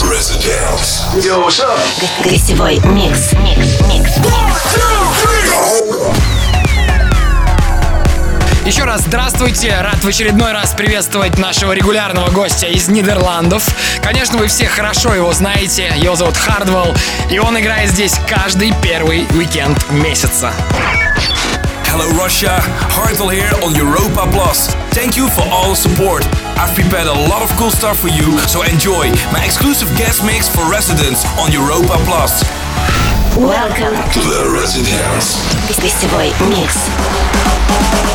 ResiDANCE. Yo, what's up? Гостевой микс. Микс, микс, Еще раз здравствуйте, рад в очередной раз приветствовать нашего регулярного гостя из Нидерландов. Конечно, вы все хорошо его знаете, его зовут Hardwell, и он играет здесь каждый первый уикенд месяца. Hello Russia, Hardwell here on Europa Plus. Thank you for all support. I've prepared a lot of cool stuff for you, so enjoy my exclusive guest mix for residents on Europa Plus. Welcome to the Residence. This is the boy mix.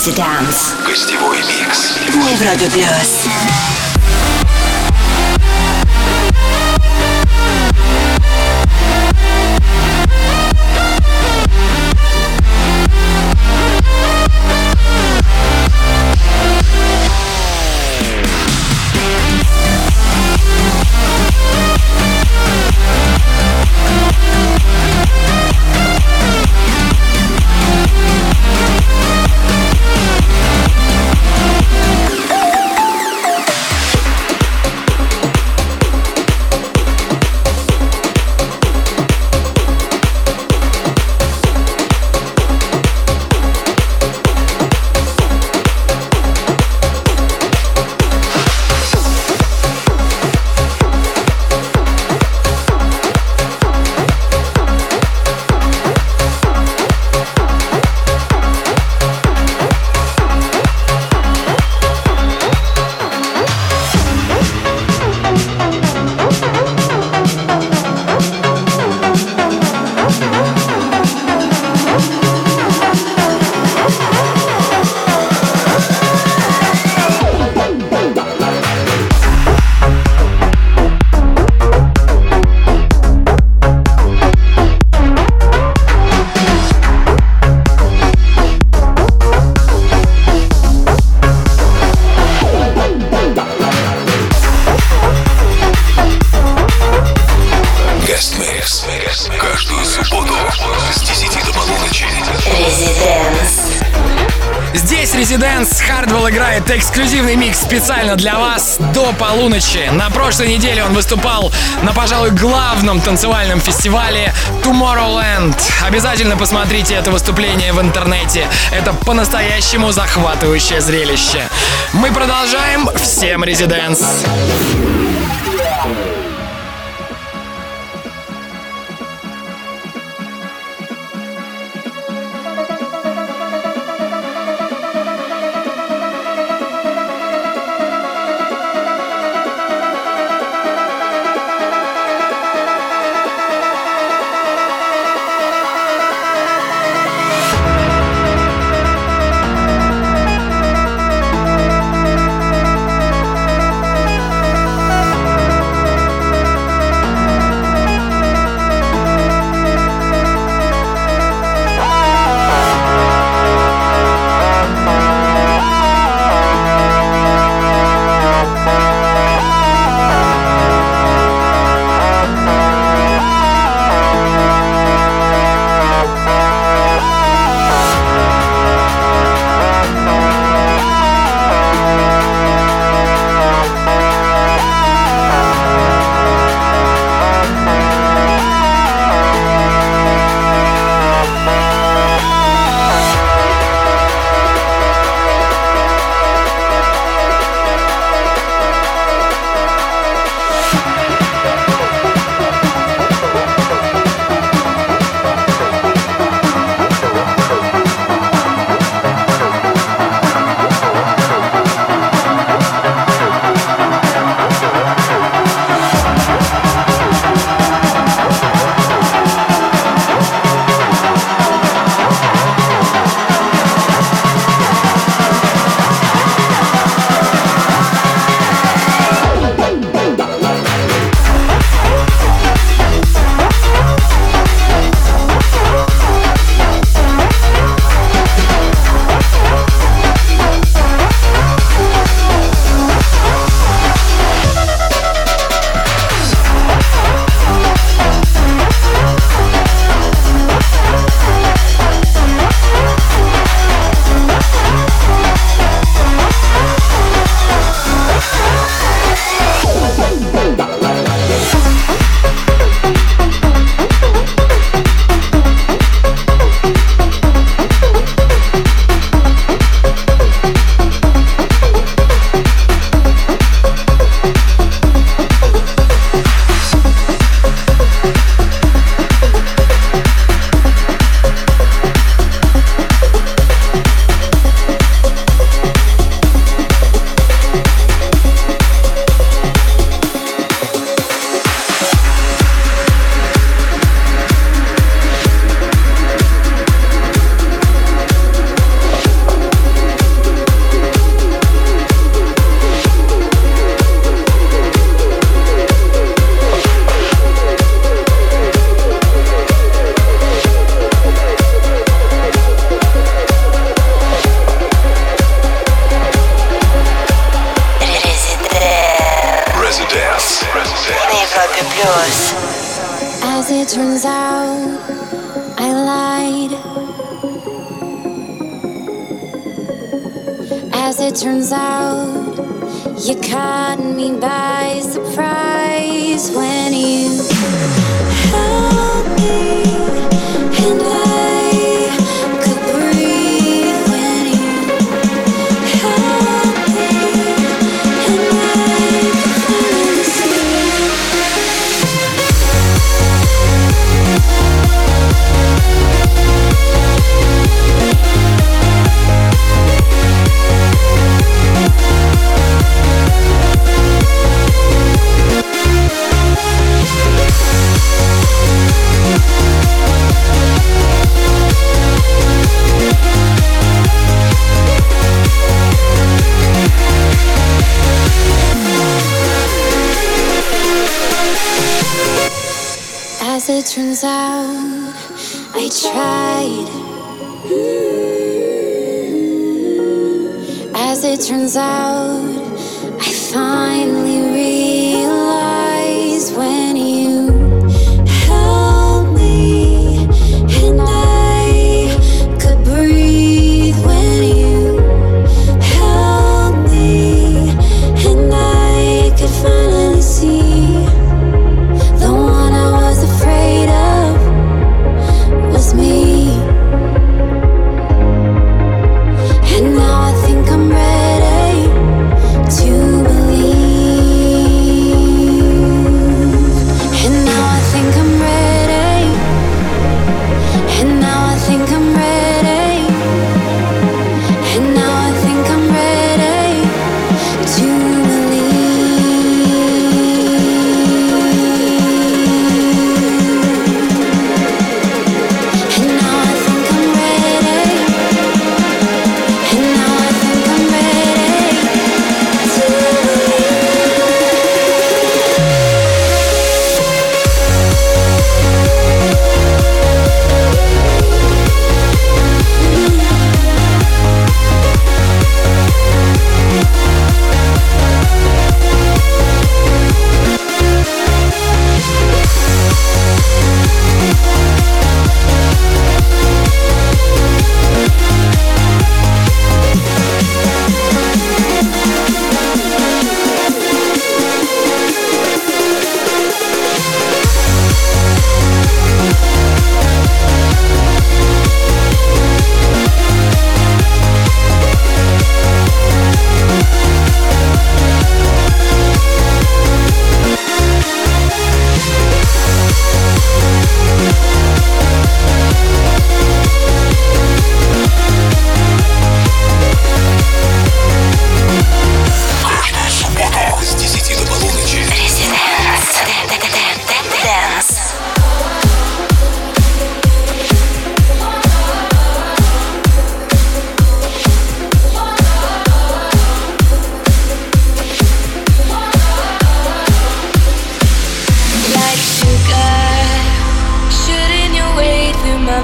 Residence. Гостевой микс. Невроду Плюс. Эксклюзивный микс специально для вас до полуночи. На прошлой неделе он выступал на, пожалуй, главном танцевальном фестивале Tomorrowland. Обязательно посмотрите это выступление в интернете. Это по-настоящему захватывающее зрелище. Мы продолжаем. Всем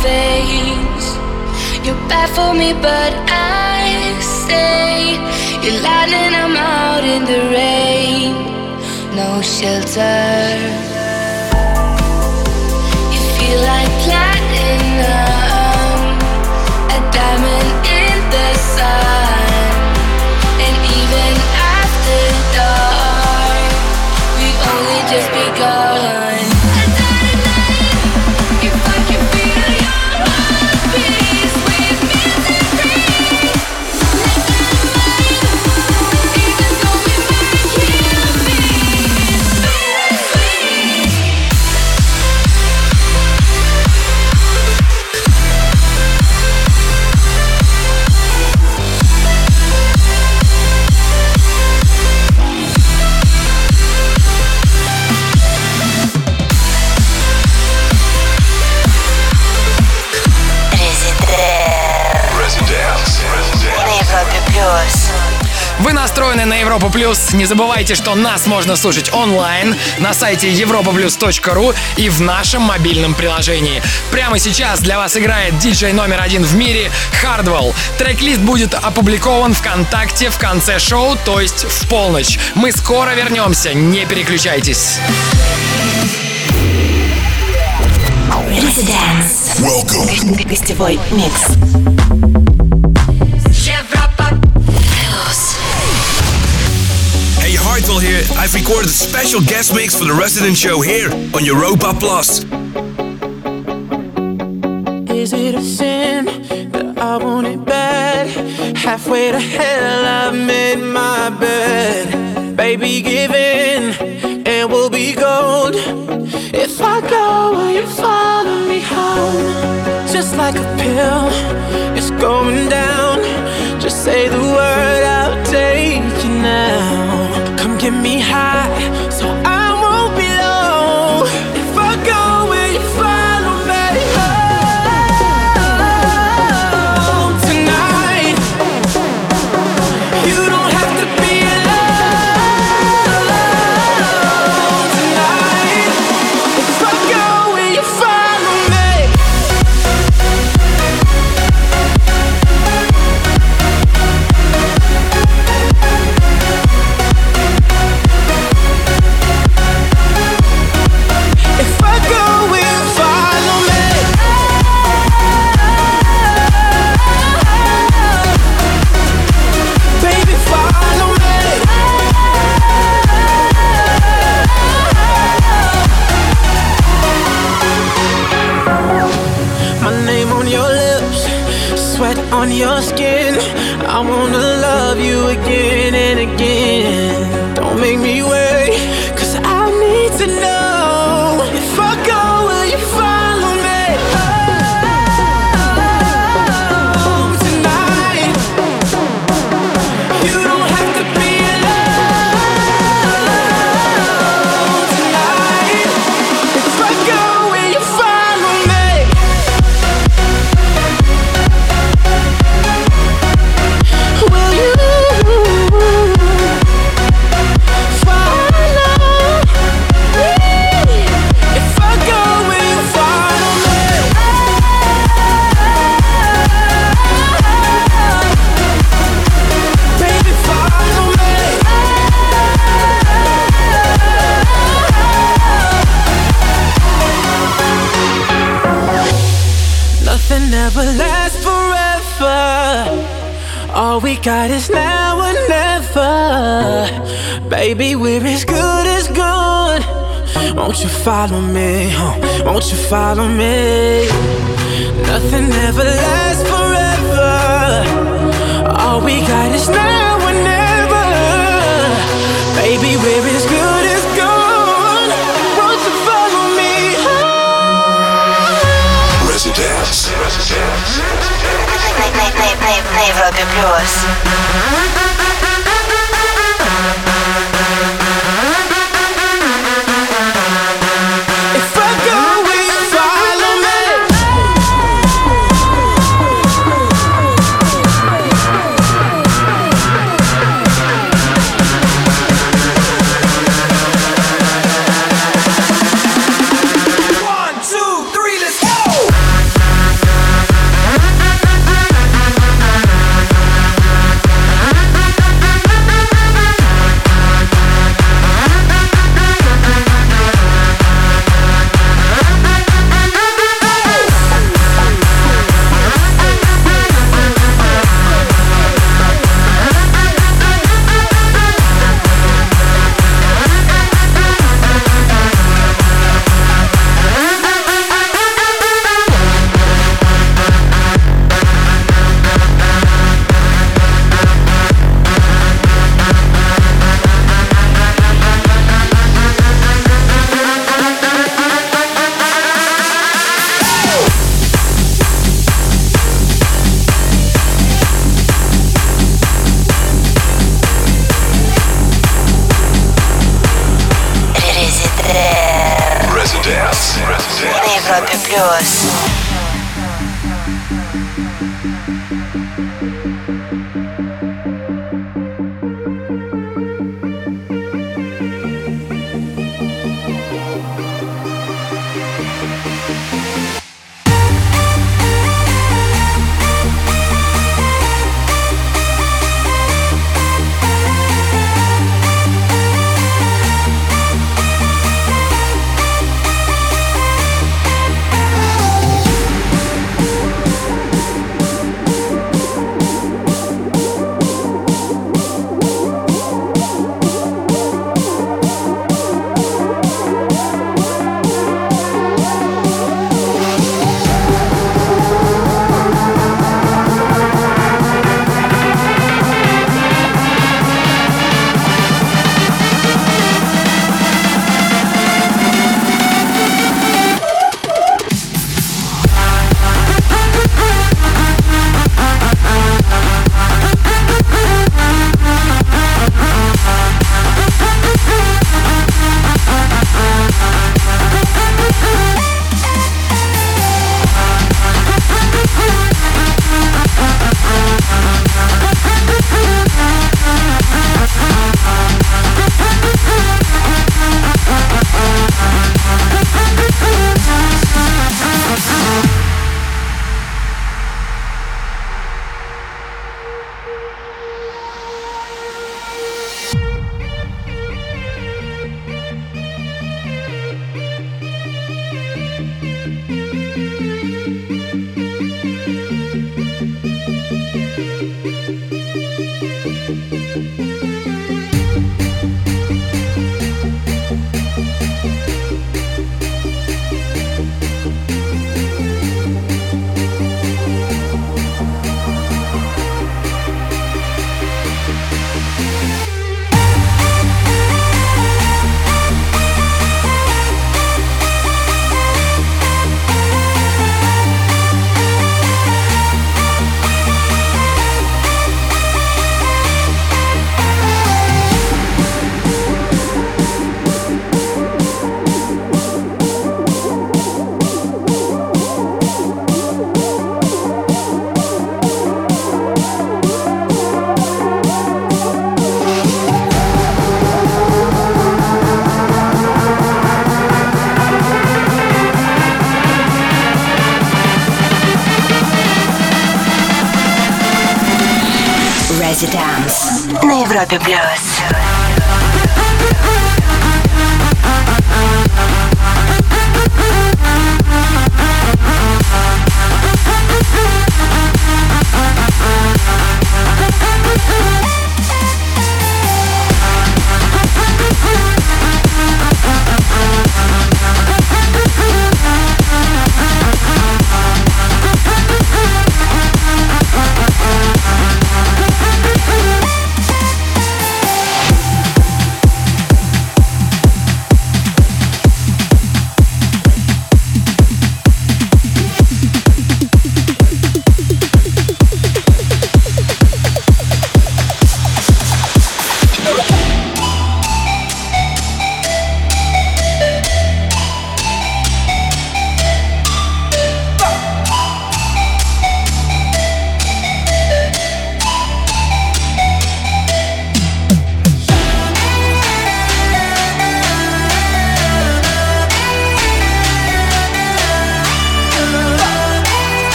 veins. You're bad for me, but I stay. You're lightning. and I'm out in the rain. No shelter. You feel like platinum. Настроены на Европу Плюс. Не забывайте, что нас можно слушать онлайн на сайте europaplus.ru и в нашем мобильном приложении. Прямо сейчас для вас играет диджей номер один в мире Hardwell. Трек-лист будет опубликован ВКонтакте в конце шоу, то есть в полночь. Мы скоро вернемся, не переключайтесь. Residence. Welcome. Гостевой микс. Hartwell here. I've recorded a special guest mix for the Resident Show here on Europa Plus. Is it a sin that I want it bad? Halfway to hell, I've made my bed. Baby, give in, and we'll be gold. If I go, will you follow me home? Just like a pill, I sweat on your skin. I wanna love you again and again. Don't make me wait, cause I need to know. Baby, we're as good as gone. Won't you follow me? Won't you follow me? Nothing ever lasts forever. All we got is now and never. Baby, we're as good as gone. Won't you follow me home? Residence. Residence. Residence. Residence. Residence. Residence. Residence. Residence.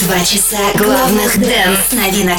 Два часа главных дэнс-новинок.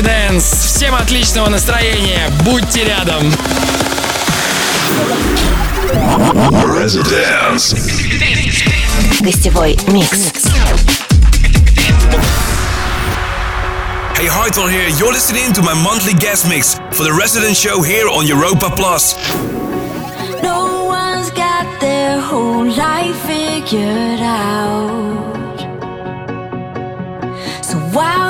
Residents. Всем отличного настроения, будьте рядом. Residence. Гостевой микс. Hey, Hartel here. You're listening to my monthly guest mix for the Resident Show here on Europa Plus. No one's got their whole life figured out. While you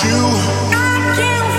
you.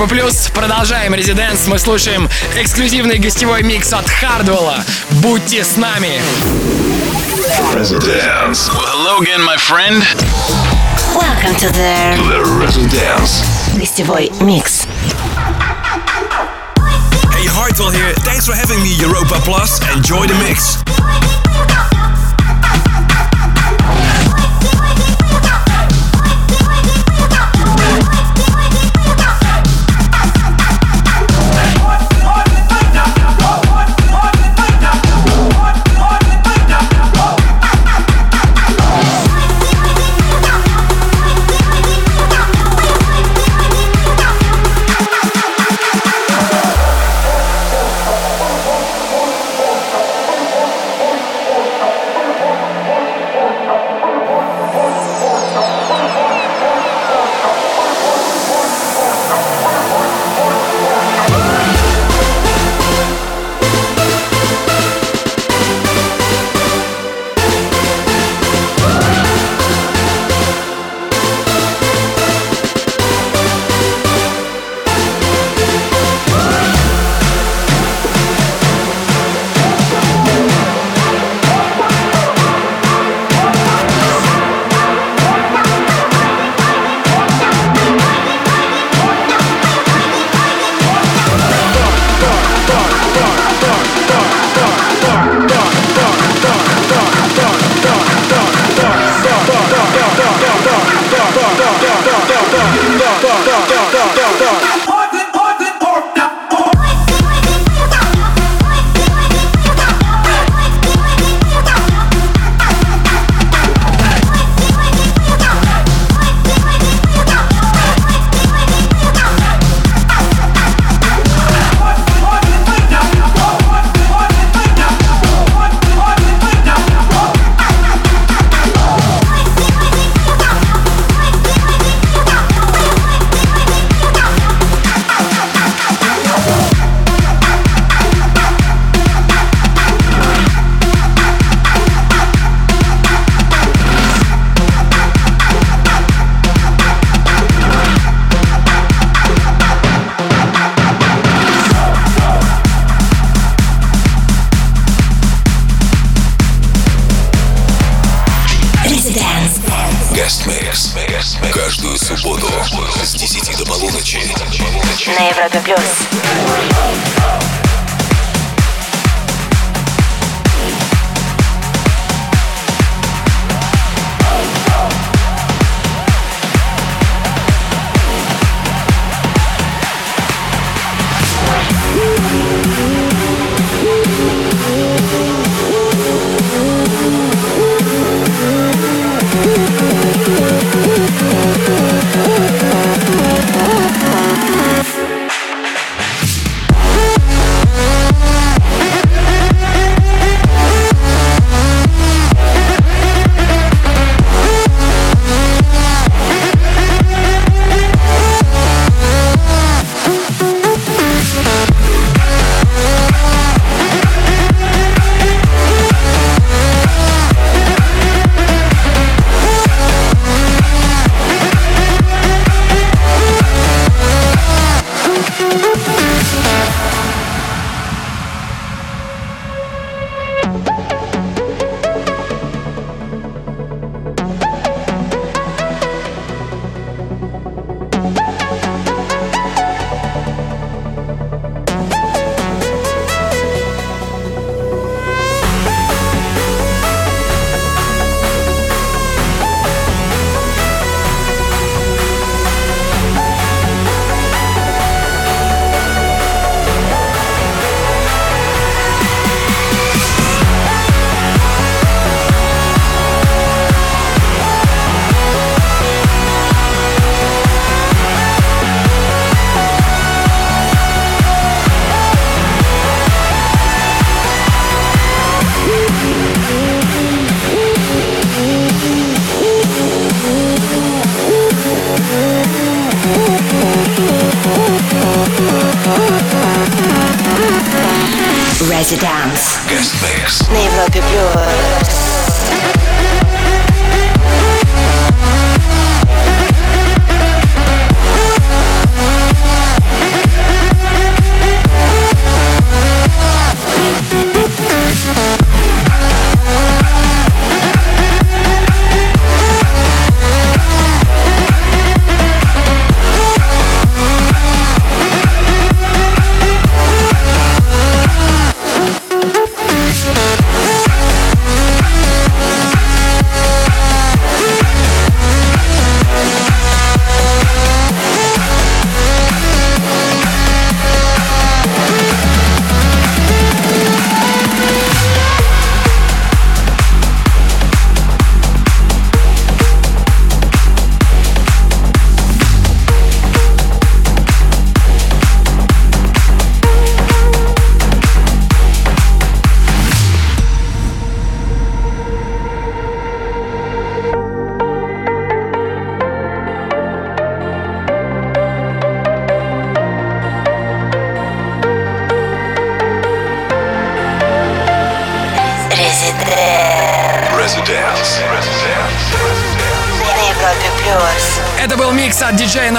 Европы Плюс. Продолжаем Резиденс. Мы слушаем эксклюзивный гостевой микс от Хардвелла. Будьте с нами. Residence. Well, hello again, my friend. Welcome to the, the Residence. гостевой микс. Hey, Hartwell here. Thanks for having me, Europa Plus. Enjoy the mix. de Dios.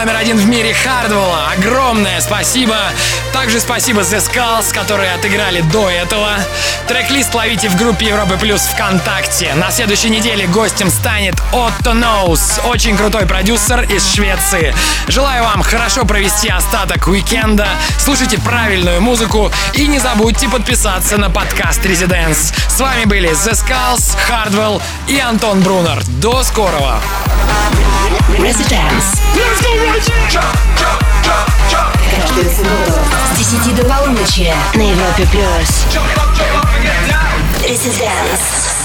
Номер один в мире Хардвелла. Огромное спасибо. Также спасибо The Skulls, которые отыграли до этого. Трек-лист ловите в группе Европы Плюс ВКонтакте. На следующей неделе гостем станет Отто Ноус, очень крутой продюсер из Швеции. Желаю вам хорошо провести остаток уикенда, слушайте правильную музыку и не забудьте подписаться на подкаст Residence. С вами были The Skulls, Hardwell и Антон Брунер. До скорого! Residence. Каждую субботу с 10 до полуночи на Европе Плюс. Residence.